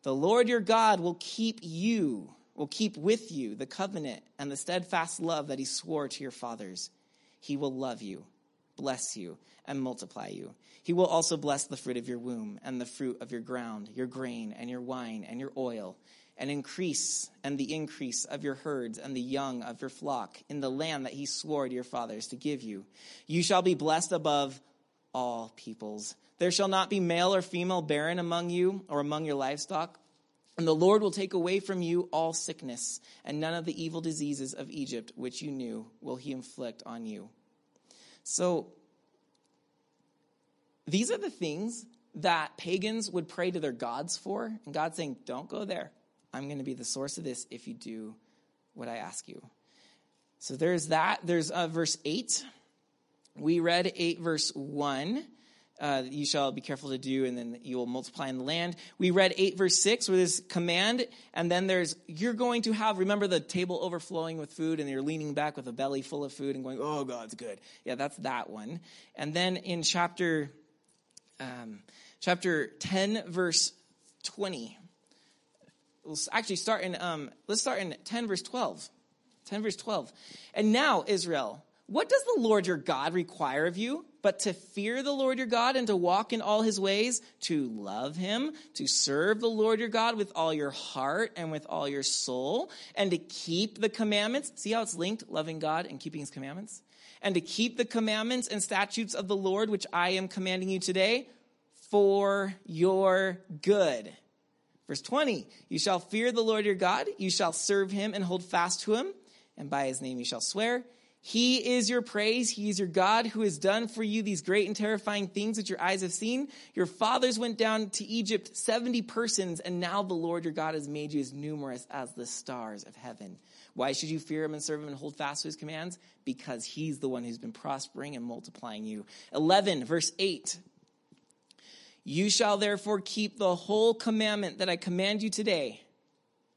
the Lord your God will keep you, will keep with you the covenant and the steadfast love that he swore to your fathers. He will love you, bless you, and multiply you. He will also bless the fruit of your womb and the fruit of your ground, your grain and your wine and your oil and increase and the increase of your herds and the young of your flock in the land that he swore to your fathers to give you. You shall be blessed above all peoples. There shall not be male or female barren among you or among your livestock. And the Lord will take away from you all sickness, and none of the evil diseases of Egypt, which you knew, will he inflict on you. So, these are the things that pagans would pray to their gods for. And God's saying, don't go there. I'm going to be the source of this if you do what I ask you. So there's that. There's uh, verse 8. We read 8, verse 1. Uh, you shall be careful to do, and then you will multiply in the land. We read 8, verse 6, with this command, and then there's, you're going to have, remember the table overflowing with food, and you're leaning back with a belly full of food and going, oh, God's good. Yeah, that's that one. And then in chapter, um, chapter 10, verse 20, we'll actually start in, um, let's start in 10 verse 12. 10 verse 12. And now, Israel, what does the Lord your God require of you? But to fear the Lord your God and to walk in all his ways, to love him, to serve the Lord your God with all your heart and with all your soul, and to keep the commandments. See how it's linked, loving God and keeping his commandments? And to keep the commandments and statutes of the Lord, which I am commanding you today, for your good. Verse 20, you shall fear the Lord your God, you shall serve him and hold fast to him, and by his name you shall swear. He is your praise. He is your God who has done for you these great and terrifying things that your eyes have seen. Your fathers went down to Egypt, 70 persons, and now the Lord your God has made you as numerous as the stars of heaven. Why should you fear him and serve him and hold fast to his commands? Because he's the one who's been prospering and multiplying you. 11, verse 8. You shall therefore keep the whole commandment that I command you today.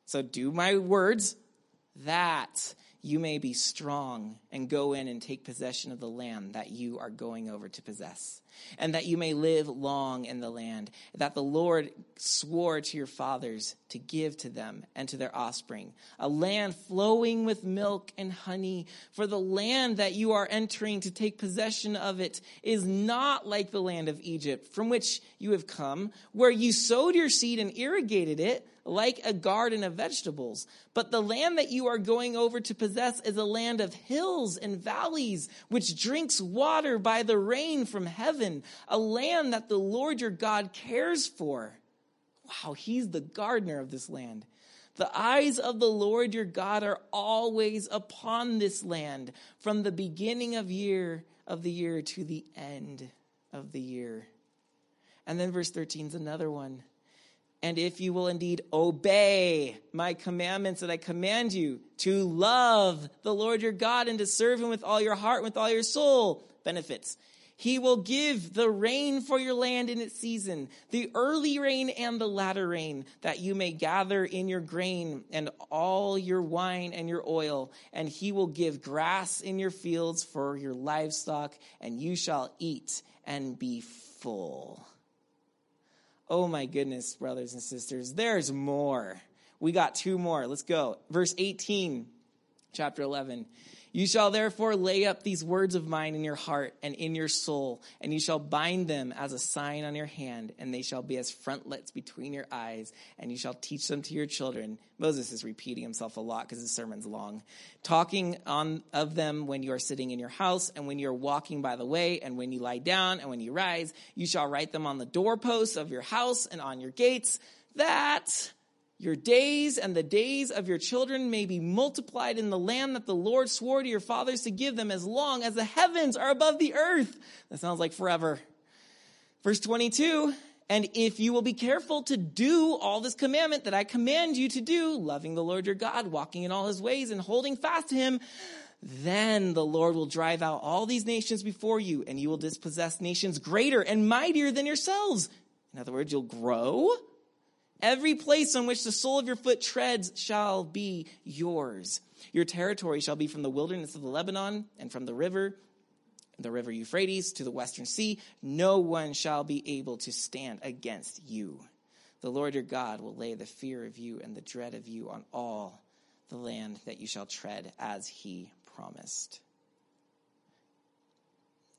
So do my words, that you may be strong and go in and take possession of the land that you are going over to possess, and that you may live long in the land that the Lord swore to your fathers to give to them and to their offspring, a land flowing with milk and honey. For the land that you are entering to take possession of it is not like the land of Egypt, from which you have come, where you sowed your seed and irrigated it like a garden of vegetables. But the land that you are going over to possess is a land of hills and valleys, which drinks water by the rain from heaven, a land that the Lord your God cares for. Wow, he's the gardener of this land. The eyes of the Lord your God are always upon this land from the beginning of year of the year to the end of the year. And then verse 13 is another one. And if you will indeed obey my commandments that I command you to love the Lord your God and to serve him with all your heart, with all your soul, benefits. He will give the rain for your land in its season, the early rain and the latter rain, that you may gather in your grain and all your wine and your oil. And he will give grass in your fields for your livestock, and you shall eat and be full. Oh my goodness, brothers and sisters, there's more. We got two more. Let's go. Verse 18, chapter 11. You shall therefore lay up these words of mine in your heart and in your soul, and you shall bind them as a sign on your hand, and they shall be as frontlets between your eyes, and you shall teach them to your children. Moses is repeating himself a lot because his sermon's long. Talking on of them when you are sitting in your house, and when you are walking by the way, and when you lie down, and when you rise, you shall write them on the doorposts of your house and on your gates, that your days and the days of your children may be multiplied in the land that the Lord swore to your fathers to give them as long as the heavens are above the earth. That sounds like forever. Verse 22 And if you will be careful to do all this commandment that I command you to do, loving the Lord your God, walking in all his ways, and holding fast to him, then the Lord will drive out all these nations before you, and you will dispossess nations greater and mightier than yourselves. In other words, you'll grow Every place on which the sole of your foot treads shall be yours. Your territory shall be from the wilderness of the Lebanon and from the river, the river Euphrates to the western sea. No one shall be able to stand against you. The Lord your God will lay the fear of you and the dread of you on all the land that you shall tread as he promised.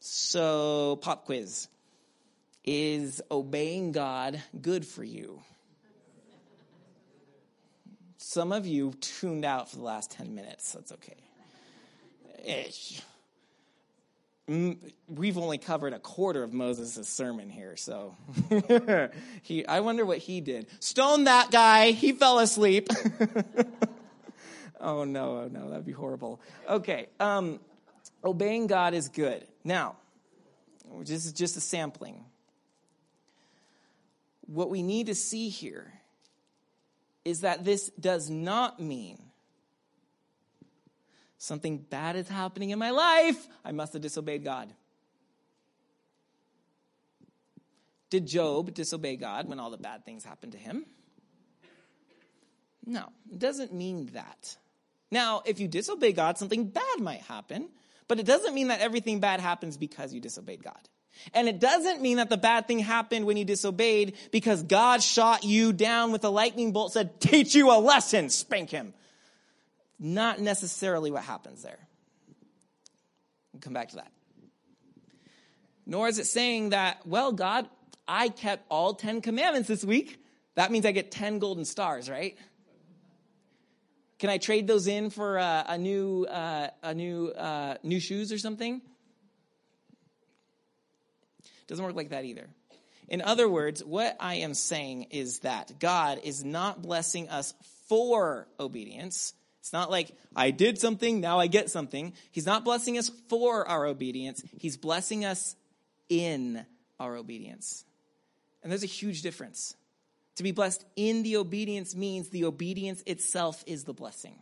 So, pop quiz. Is obeying God good for you? Some of you tuned out for the last 10 minutes. That's okay. Ish. We've only covered a quarter of Moses' sermon here, so he, I wonder what he did. Stone that guy. He fell asleep. oh no, oh no, that'd be horrible. Okay, um, obeying God is good. Now, this is just a sampling. What we need to see here is that this does not mean something bad is happening in my life. I must have disobeyed God. Did Job disobey God when all the bad things happened to him? No, it doesn't mean that. Now, if you disobey God, something bad might happen, but it doesn't mean that everything bad happens because you disobeyed God. And it doesn't mean that the bad thing happened when you disobeyed because God shot you down with a lightning bolt, said, teach you a lesson, spank him. Not necessarily what happens there. We'll come back to that. Nor is it saying that, well, God, I kept all 10 commandments this week. That means I get 10 golden stars, right? Can I trade those in for uh, a new, uh, a new, uh, new shoes or something? Doesn't work like that either. In other words, what I am saying is that God is not blessing us for obedience. It's not like I did something, now I get something. He's not blessing us for our obedience. He's blessing us in our obedience. And there's a huge difference. To be blessed in the obedience means the obedience itself is the blessing.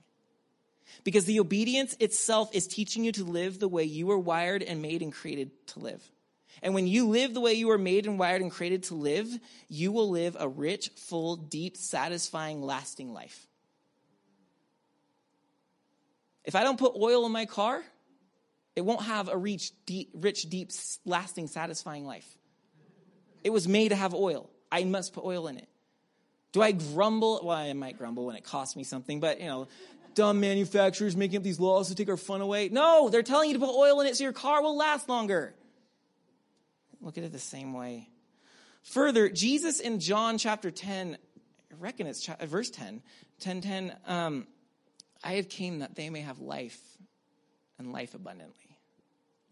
Because the obedience itself is teaching you to live the way you were wired and made and created to live. And when you live the way you were made and wired and created to live, you will live a rich, full, deep, satisfying, lasting life. If I don't put oil in my car, it won't have a rich, deep, rich, deep, lasting, satisfying life. It was made to have oil. I must put oil in it. Do I grumble? Well, I might grumble when it costs me something, but you know, dumb manufacturers making up these laws to take our fun away. No, they're telling you to put oil in it so your car will last longer. Look at it the same way. Further, Jesus in John chapter 10, I reckon it's verse 10, 10, 10, um, I have came that they may have life and life abundantly.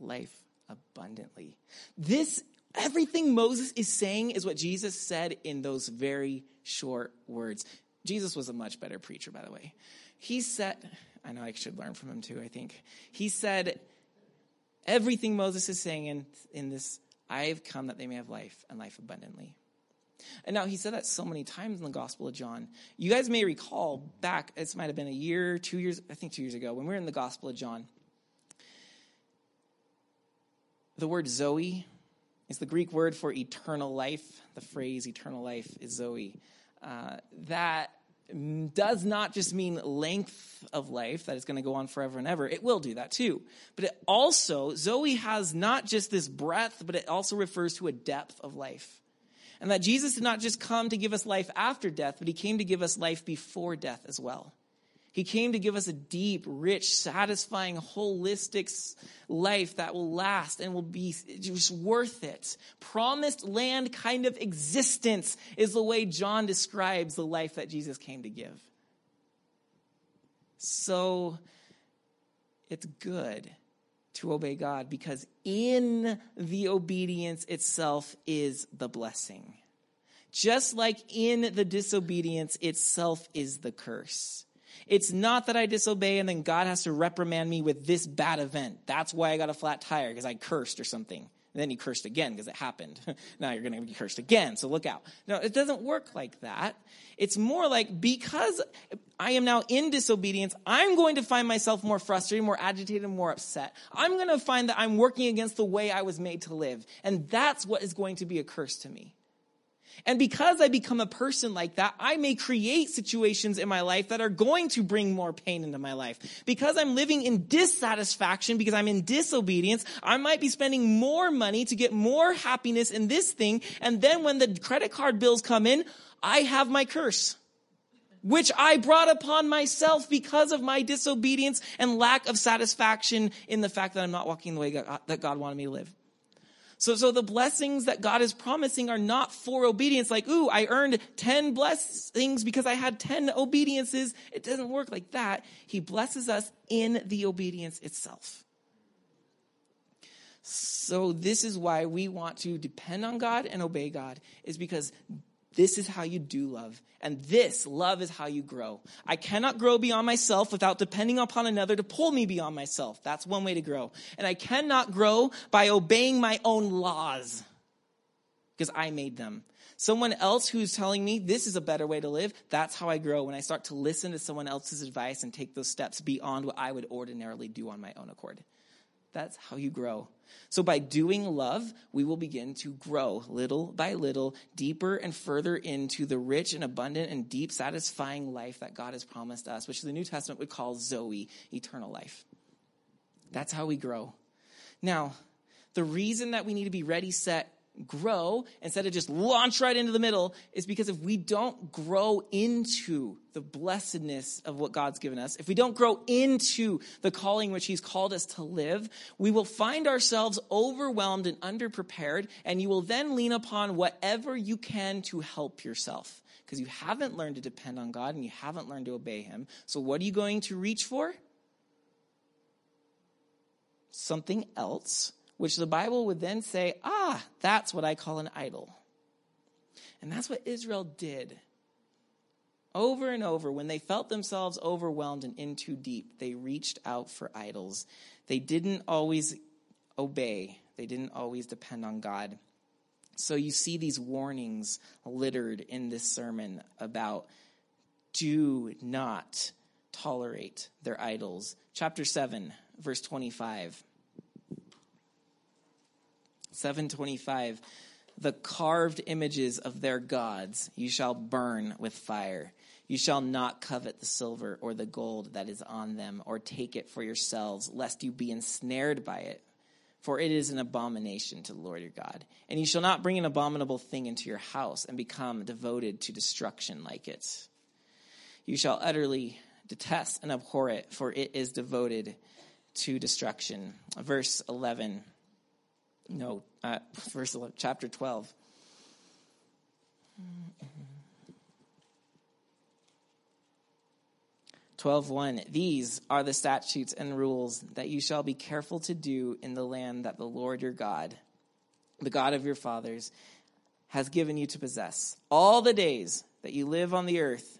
Life abundantly. This, everything Moses is saying is what Jesus said in those very short words. Jesus was a much better preacher, by the way. He said, I know I should learn from him too, I think. He said, everything Moses is saying in, in this I have come that they may have life and life abundantly. And now he said that so many times in the Gospel of John. You guys may recall back, this might have been a year, two years, I think two years ago, when we were in the Gospel of John. the word Zoe is the Greek word for eternal life. The phrase eternal life is Zoe. Uh, that does not just mean length of life that is going to go on forever and ever. It will do that too. But it also, Zoe has not just this breadth, but it also refers to a depth of life. And that Jesus did not just come to give us life after death, but he came to give us life before death as well. He came to give us a deep, rich, satisfying, holistic life that will last and will be just worth it. Promised land kind of existence is the way John describes the life that Jesus came to give. So it's good to obey God because in the obedience itself is the blessing. Just like in the disobedience itself is the curse. It's not that I disobey and then God has to reprimand me with this bad event. That's why I got a flat tire because I cursed or something. And then he cursed again because it happened. now you're going to be cursed again, so look out. No, it doesn't work like that. It's more like because I am now in disobedience, I'm going to find myself more frustrated, more agitated, more upset. I'm going to find that I'm working against the way I was made to live. And that's what is going to be a curse to me. And because I become a person like that, I may create situations in my life that are going to bring more pain into my life. Because I'm living in dissatisfaction, because I'm in disobedience, I might be spending more money to get more happiness in this thing. And then when the credit card bills come in, I have my curse. Which I brought upon myself because of my disobedience and lack of satisfaction in the fact that I'm not walking the way that God wanted me to live. So, so the blessings that God is promising are not for obedience, like, ooh, I earned 10 blessings because I had 10 obediences. It doesn't work like that. He blesses us in the obedience itself. So this is why we want to depend on God and obey God, is because this is how you do love. And this love is how you grow. I cannot grow beyond myself without depending upon another to pull me beyond myself. That's one way to grow. And I cannot grow by obeying my own laws because I made them. Someone else who's telling me this is a better way to live, that's how I grow when I start to listen to someone else's advice and take those steps beyond what I would ordinarily do on my own accord. That's how you grow. So by doing love, we will begin to grow little by little, deeper and further into the rich and abundant and deep, satisfying life that God has promised us, which the New Testament would call Zoe, eternal life. That's how we grow. Now, the reason that we need to be ready, set, grow instead of just launch right into the middle is because if we don't grow into the blessedness of what God's given us, if we don't grow into the calling which He's called us to live, we will find ourselves overwhelmed and underprepared, and you will then lean upon whatever you can to help yourself. Because you haven't learned to depend on God and you haven't learned to obey Him. So, what are you going to reach for? Something else which the Bible would then say, ah, that's what I call an idol. And that's what Israel did. Over and over, when they felt themselves overwhelmed and in too deep, they reached out for idols. They didn't always obey, they didn't always depend on God. So you see these warnings littered in this sermon about do not tolerate their idols. Chapter 7, verse 25. 725 the carved images of their gods you shall burn with fire you shall not covet the silver or the gold that is on them or take it for yourselves lest you be ensnared by it for it is an abomination to the Lord your God. And you shall not bring an abominable thing into your house and become devoted to destruction like it. You shall utterly detest and abhor it, for it is devoted to destruction. Verse 11 no, uh, verse 11, chapter 12. Twelve one. These are the statutes and rules that you shall be careful to do in the land that the Lord your God, the God of your fathers, has given you to possess. All the days that you live on the earth,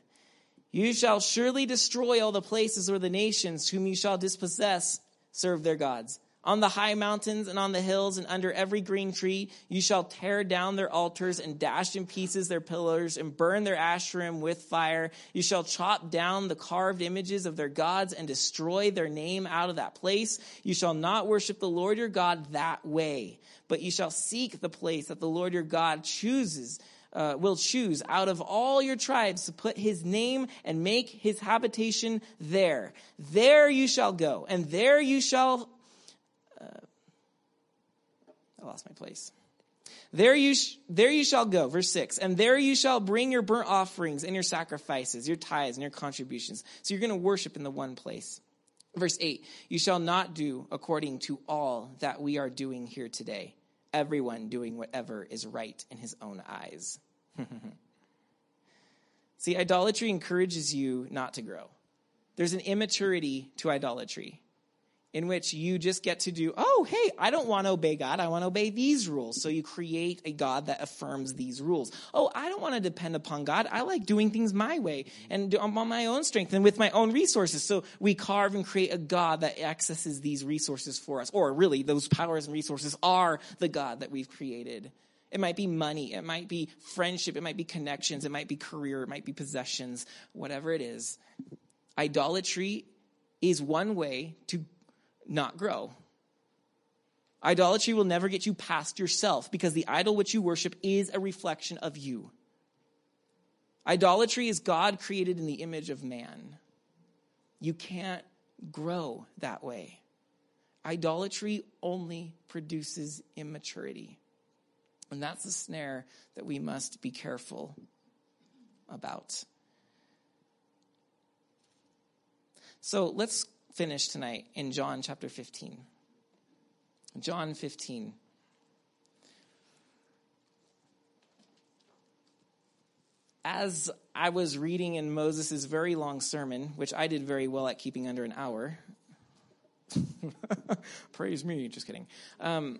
you shall surely destroy all the places where the nations whom you shall dispossess serve their gods On the high mountains and on the hills and under every green tree, you shall tear down their altars and dash in pieces their pillars and burn their asherim with fire. You shall chop down the carved images of their gods and destroy their name out of that place. You shall not worship the Lord your God that way, but you shall seek the place that the Lord your God chooses. Uh, will choose out of all your tribes to put his name and make his habitation there. There you shall go, and there you shall I lost my place. There you, sh- there you shall go, verse 6, and there you shall bring your burnt offerings and your sacrifices, your tithes and your contributions. So you're going to worship in the one place. Verse 8, you shall not do according to all that we are doing here today, everyone doing whatever is right in his own eyes. See, idolatry encourages you not to grow. There's an immaturity to idolatry in which you just get to do, oh, hey, I don't want to obey God. I want to obey these rules. So you create a God that affirms these rules. Oh, I don't want to depend upon God. I like doing things my way and on my own strength and with my own resources. So we carve and create a God that accesses these resources for us. Or really, those powers and resources are the God that we've created. It might be money. It might be friendship. It might be connections. It might be career. It might be possessions. Whatever it is. Idolatry is one way to not grow. Idolatry will never get you past yourself because the idol which you worship is a reflection of you. Idolatry is God created in the image of man. You can't grow that way. Idolatry only produces immaturity. And that's the snare that we must be careful about. So let's finish tonight in John chapter 15. John 15. As I was reading in Moses' very long sermon, which I did very well at keeping under an hour, praise me, just kidding. Um,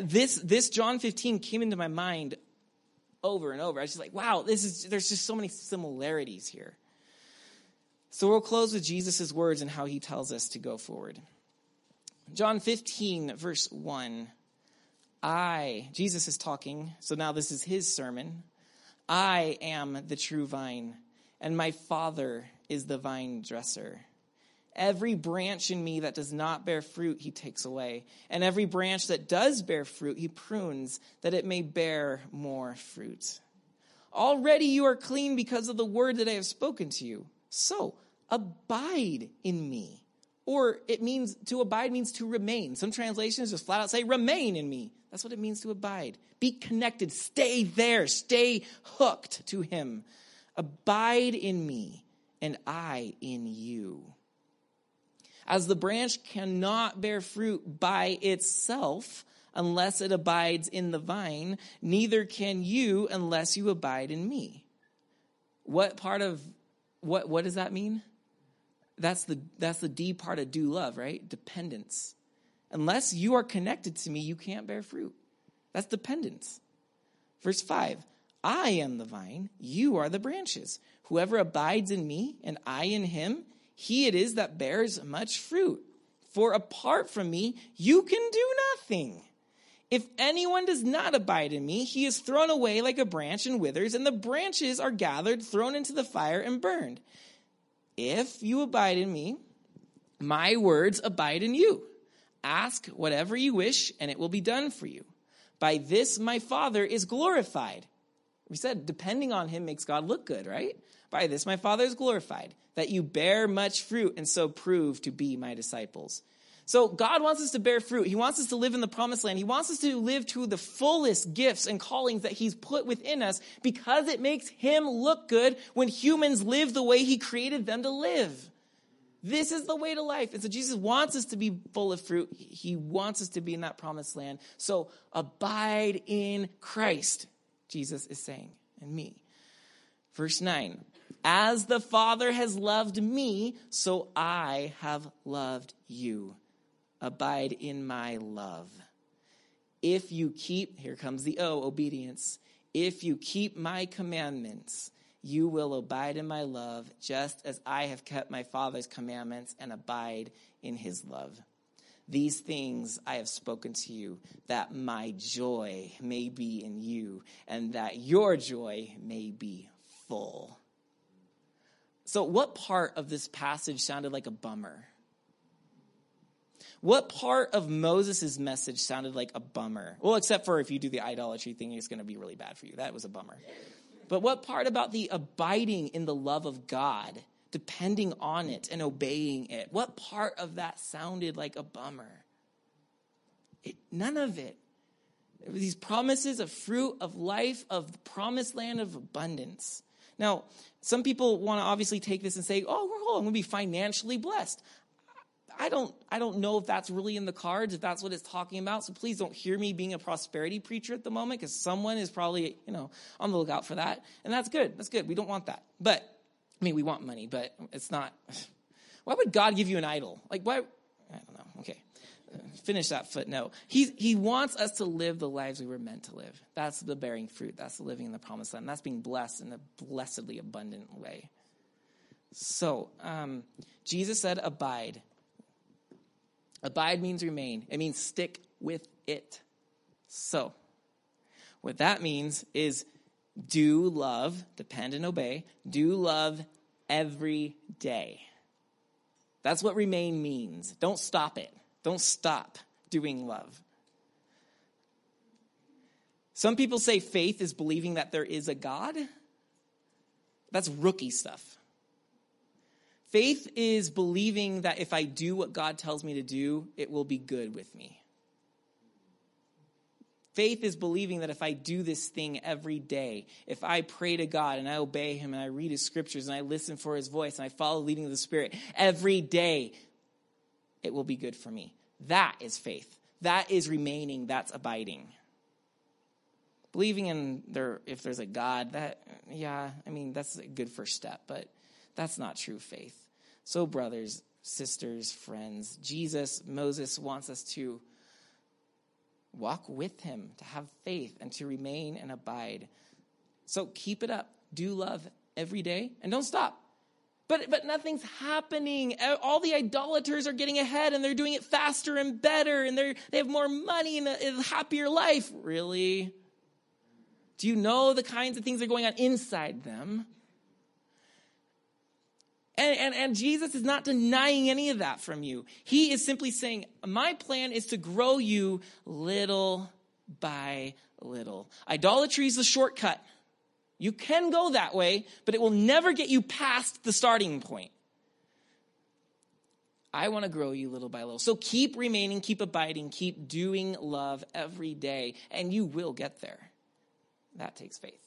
this, this John 15 came into my mind over and over. I was just like, wow, this is, there's just so many similarities here. So we'll close with Jesus' words and how he tells us to go forward. John 15, verse 1. I, Jesus is talking, so now this is his sermon. I am the true vine, and my Father is the vine dresser. Every branch in me that does not bear fruit, he takes away. And every branch that does bear fruit, he prunes, that it may bear more fruit. Already you are clean because of the word that I have spoken to you. So, abide in me. Or it means to abide means to remain. Some translations just flat out say remain in me. That's what it means to abide. Be connected. Stay there. Stay hooked to him. Abide in me and I in you. As the branch cannot bear fruit by itself unless it abides in the vine, neither can you unless you abide in me. What part of what, what does that mean? That's the, that's the D part of do love, right? Dependence. Unless you are connected to me, you can't bear fruit. That's dependence. Verse 5 I am the vine, you are the branches. Whoever abides in me and I in him, he it is that bears much fruit. For apart from me, you can do nothing. If anyone does not abide in me, he is thrown away like a branch and withers, and the branches are gathered, thrown into the fire, and burned. If you abide in me, my words abide in you. Ask whatever you wish, and it will be done for you. By this my Father is glorified. We said depending on him makes God look good, right? By this my Father is glorified, that you bear much fruit and so prove to be my disciples. So God wants us to bear fruit. He wants us to live in the promised land. He wants us to live to the fullest gifts and callings that he's put within us because it makes him look good when humans live the way he created them to live. This is the way to life. And so Jesus wants us to be full of fruit. He wants us to be in that promised land. So abide in Christ, Jesus is saying, and me. Verse 9 As the Father has loved me, so I have loved you abide in my love. If you keep, here comes the O, obedience. If you keep my commandments, you will abide in my love, just as I have kept my Father's commandments and abide in his love. These things I have spoken to you, that my joy may be in you, and that your joy may be full. So, what part of this passage sounded like a bummer? What part of Moses' message sounded like a bummer? Well, except for if you do the idolatry thing, it's going to be really bad for you. That was a bummer. But what part about the abiding in the love of God, depending on it and obeying it, what part of that sounded like a bummer? It, none of it. These promises of fruit, of life, of the promised land of abundance. Now, some people want to obviously take this and say, oh, well, I'm going to be financially blessed. I don't, I don't know if that's really in the cards, if that's what it's talking about. So please don't hear me being a prosperity preacher at the moment because someone is probably, you know, on the lookout for that. And that's good. That's good. We don't want that. But, I mean, we want money, but it's not. Why would God give you an idol? Like, why? I don't know. Okay finish that footnote. He, he wants us to live the lives we were meant to live. That's the bearing fruit. That's the living in the promised land. That's being blessed in a blessedly abundant way. So, um, Jesus said, abide. Abide means remain, it means stick with it. So, what that means is do love, depend and obey, do love every day. That's what remain means. Don't stop it. Don't stop doing love. Some people say faith is believing that there is a God. That's rookie stuff. Faith is believing that if I do what God tells me to do, it will be good with me. Faith is believing that if I do this thing every day, if I pray to God and I obey Him and I read His scriptures and I listen for His voice and I follow the leading of the Spirit every day, it will be good for me. That is faith. That is remaining. That's abiding. Believing in there, if there's a God, that, yeah, I mean, that's a good first step, but that's not true faith. So, brothers, sisters, friends, Jesus, Moses wants us to walk with him, to have faith, and to remain and abide. So, keep it up. Do love every day and don't stop. But, but nothing's happening. All the idolaters are getting ahead and they're doing it faster and better and they're, they have more money and a, happier life. Really? Do you know the kinds of things that are going on inside them? And, and, and, Jesus is not denying any of that from you. He is simply saying, My plan is to grow you little by little. Idolatry is the shortcut. You can go that way, but it will never get you past the starting point. I want to grow you little by little. So keep remaining, keep abiding, keep doing love every day, and you will get there. That takes faith.